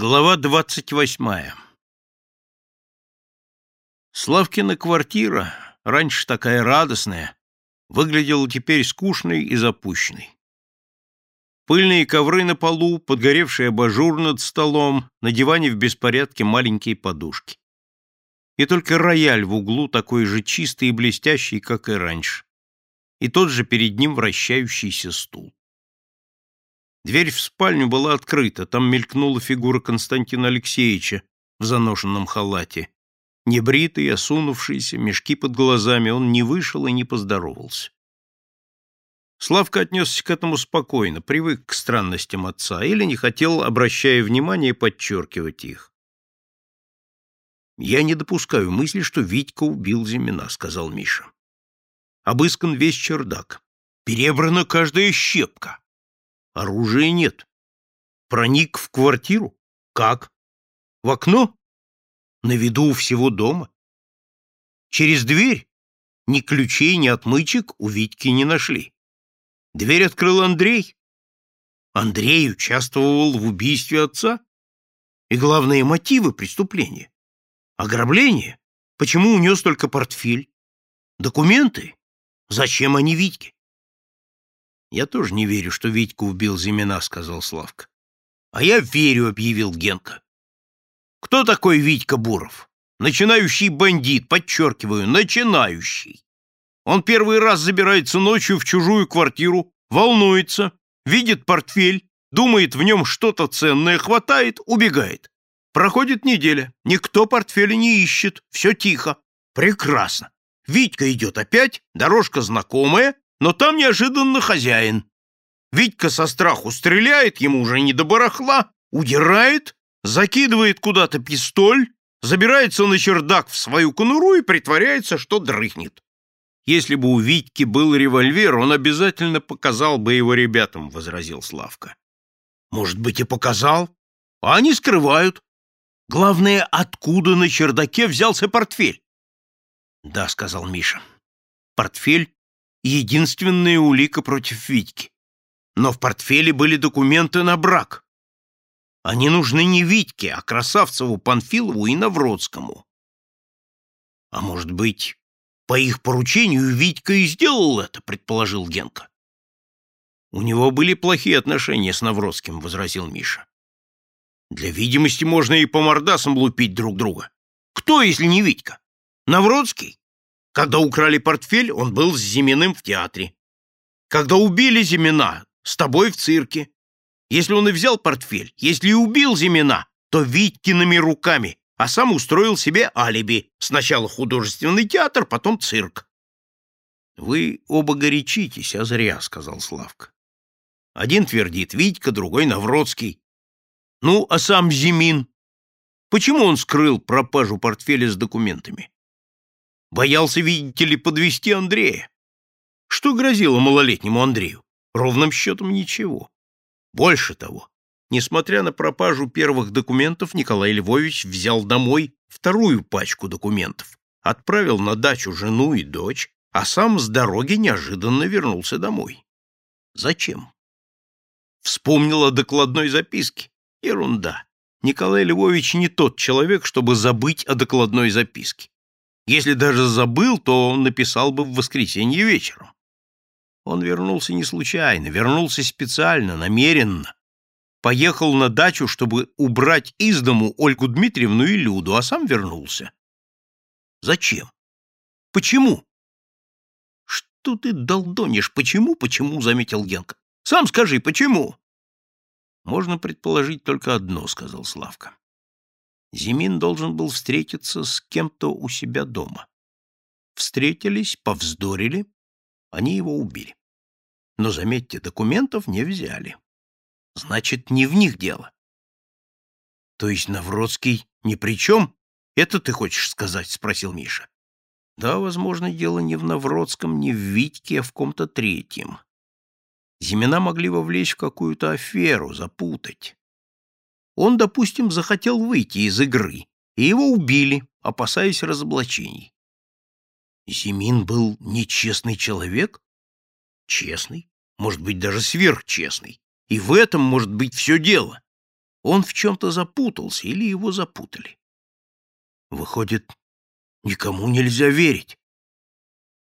Глава двадцать восьмая Славкина квартира, раньше такая радостная, выглядела теперь скучной и запущенной. Пыльные ковры на полу, подгоревший абажур над столом, на диване в беспорядке маленькие подушки. И только рояль в углу такой же чистый и блестящий, как и раньше. И тот же перед ним вращающийся стул. Дверь в спальню была открыта, там мелькнула фигура Константина Алексеевича в заношенном халате. Небритый, осунувшийся, мешки под глазами, он не вышел и не поздоровался. Славка отнесся к этому спокойно, привык к странностям отца или не хотел, обращая внимание, подчеркивать их. «Я не допускаю мысли, что Витька убил Зимина», — сказал Миша. «Обыскан весь чердак. Перебрана каждая щепка. Оружия нет. Проник в квартиру? Как? В окно? На виду у всего дома? Через дверь? Ни ключей, ни отмычек у Витьки не нашли. Дверь открыл Андрей. Андрей участвовал в убийстве отца? И главные мотивы преступления? Ограбление? Почему унес только портфель? Документы? Зачем они Витьке? Я тоже не верю, что Витька убил Зимина, сказал Славка. А я верю, объявил Генка. Кто такой Витька Буров? Начинающий бандит, подчеркиваю, начинающий. Он первый раз забирается ночью в чужую квартиру, волнуется, видит портфель, думает в нем что-то ценное, хватает, убегает. Проходит неделя, никто портфеля не ищет, все тихо. Прекрасно. Витька идет опять, дорожка знакомая, но там неожиданно хозяин. Витька со страху стреляет, ему уже не до барахла, удирает, закидывает куда-то пистоль, забирается на чердак в свою конуру и притворяется, что дрыхнет. Если бы у Витьки был револьвер, он обязательно показал бы его ребятам, — возразил Славка. Может быть, и показал, а они скрывают. Главное, откуда на чердаке взялся портфель? Да, — сказал Миша. Портфель единственная улика против Витьки. Но в портфеле были документы на брак. Они нужны не Витьке, а Красавцеву, Панфилову и Навродскому. А может быть, по их поручению Витька и сделал это, предположил Генка. У него были плохие отношения с Навродским, возразил Миша. Для видимости можно и по мордасам лупить друг друга. Кто, если не Витька? Навродский? Когда украли портфель, он был с Зиминым в театре. Когда убили Зимина, с тобой в цирке. Если он и взял портфель, если и убил Зимина, то Витькиными руками, а сам устроил себе алиби. Сначала художественный театр, потом цирк. «Вы оба горячитесь, а зря», — сказал Славка. Один твердит Витька, другой Навродский. Ну, а сам Зимин? Почему он скрыл пропажу портфеля с документами? Боялся, видите ли, подвести Андрея. Что грозило малолетнему Андрею? Ровным счетом ничего. Больше того, несмотря на пропажу первых документов, Николай Львович взял домой вторую пачку документов, отправил на дачу жену и дочь, а сам с дороги неожиданно вернулся домой. Зачем? Вспомнил о докладной записке. Ерунда. Николай Львович не тот человек, чтобы забыть о докладной записке. Если даже забыл, то он написал бы в воскресенье вечером. Он вернулся не случайно, вернулся специально, намеренно. Поехал на дачу, чтобы убрать из дому Ольгу Дмитриевну и Люду, а сам вернулся. Зачем? Почему? Что ты долдонишь? Почему, почему, заметил Генка. Сам скажи, почему? Можно предположить только одно, сказал Славка. Зимин должен был встретиться с кем-то у себя дома. Встретились, повздорили, они его убили. Но, заметьте, документов не взяли. Значит, не в них дело. То есть Навродский ни при чем? Это ты хочешь сказать? — спросил Миша. Да, возможно, дело не в Навродском, не в Витьке, а в ком-то третьем. Зимина могли вовлечь в какую-то аферу, запутать. Он, допустим, захотел выйти из игры, и его убили, опасаясь разоблачений. Зимин был нечестный человек? Честный, может быть, даже сверхчестный. И в этом может быть все дело. Он в чем-то запутался или его запутали. Выходит, никому нельзя верить.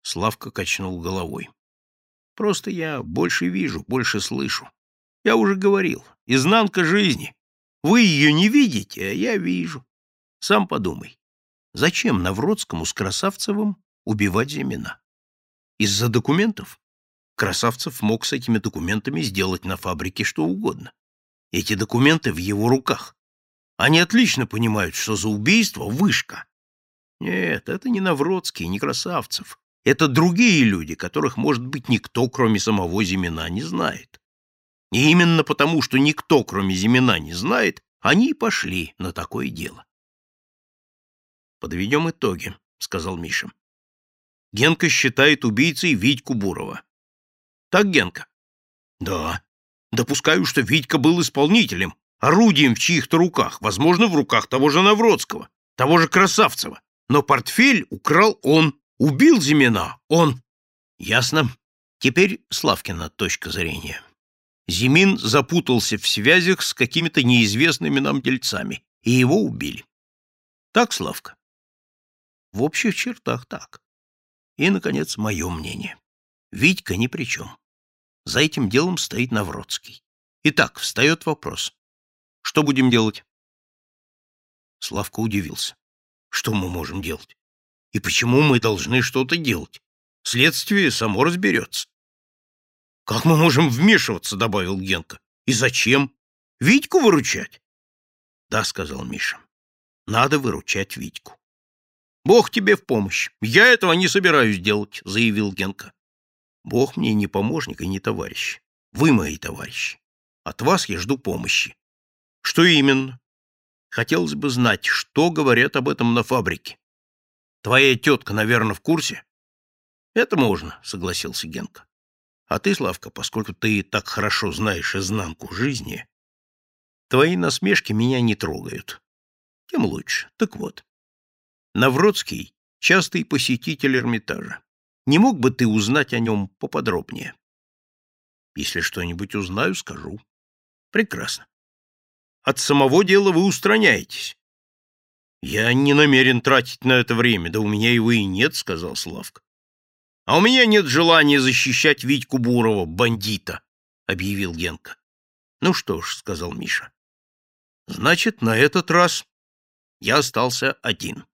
Славка качнул головой. Просто я больше вижу, больше слышу. Я уже говорил, изнанка жизни. Вы ее не видите, а я вижу. Сам подумай, зачем Навродскому с Красавцевым убивать Зимина? Из-за документов? Красавцев мог с этими документами сделать на фабрике что угодно. Эти документы в его руках. Они отлично понимают, что за убийство вышка. Нет, это не Навродский, не Красавцев. Это другие люди, которых, может быть, никто, кроме самого Зимина, не знает. И именно потому, что никто, кроме Зимина, не знает, они и пошли на такое дело. «Подведем итоги», — сказал Миша. Генка считает убийцей Витьку Бурова. Так, Генка? Да. Допускаю, что Витька был исполнителем, орудием в чьих-то руках, возможно, в руках того же Навродского, того же Красавцева. Но портфель украл он, убил Зимина он. Ясно. Теперь Славкина точка зрения. Зимин запутался в связях с какими-то неизвестными нам дельцами, и его убили. Так, Славка? В общих чертах так. И, наконец, мое мнение. Витька ни при чем. За этим делом стоит Навродский. Итак, встает вопрос. Что будем делать? Славка удивился. Что мы можем делать? И почему мы должны что-то делать? Следствие само разберется. Как мы можем вмешиваться, добавил Генка. И зачем? Витьку выручать? Да, сказал Миша. Надо выручать Витьку. Бог тебе в помощь. Я этого не собираюсь делать, заявил Генка. Бог мне не помощник и не товарищ. Вы мои товарищи. От вас я жду помощи. Что именно? Хотелось бы знать, что говорят об этом на фабрике. Твоя тетка, наверное, в курсе? Это можно, согласился Генка. А ты, Славка, поскольку ты так хорошо знаешь изнанку жизни, твои насмешки меня не трогают. Тем лучше. Так вот, Навродский — частый посетитель Эрмитажа. Не мог бы ты узнать о нем поподробнее? Если что-нибудь узнаю, скажу. Прекрасно. От самого дела вы устраняетесь. Я не намерен тратить на это время, да у меня его и нет, сказал Славка. А у меня нет желания защищать Витьку Бурова, бандита, объявил Генка. Ну что ж, сказал Миша. Значит, на этот раз я остался один.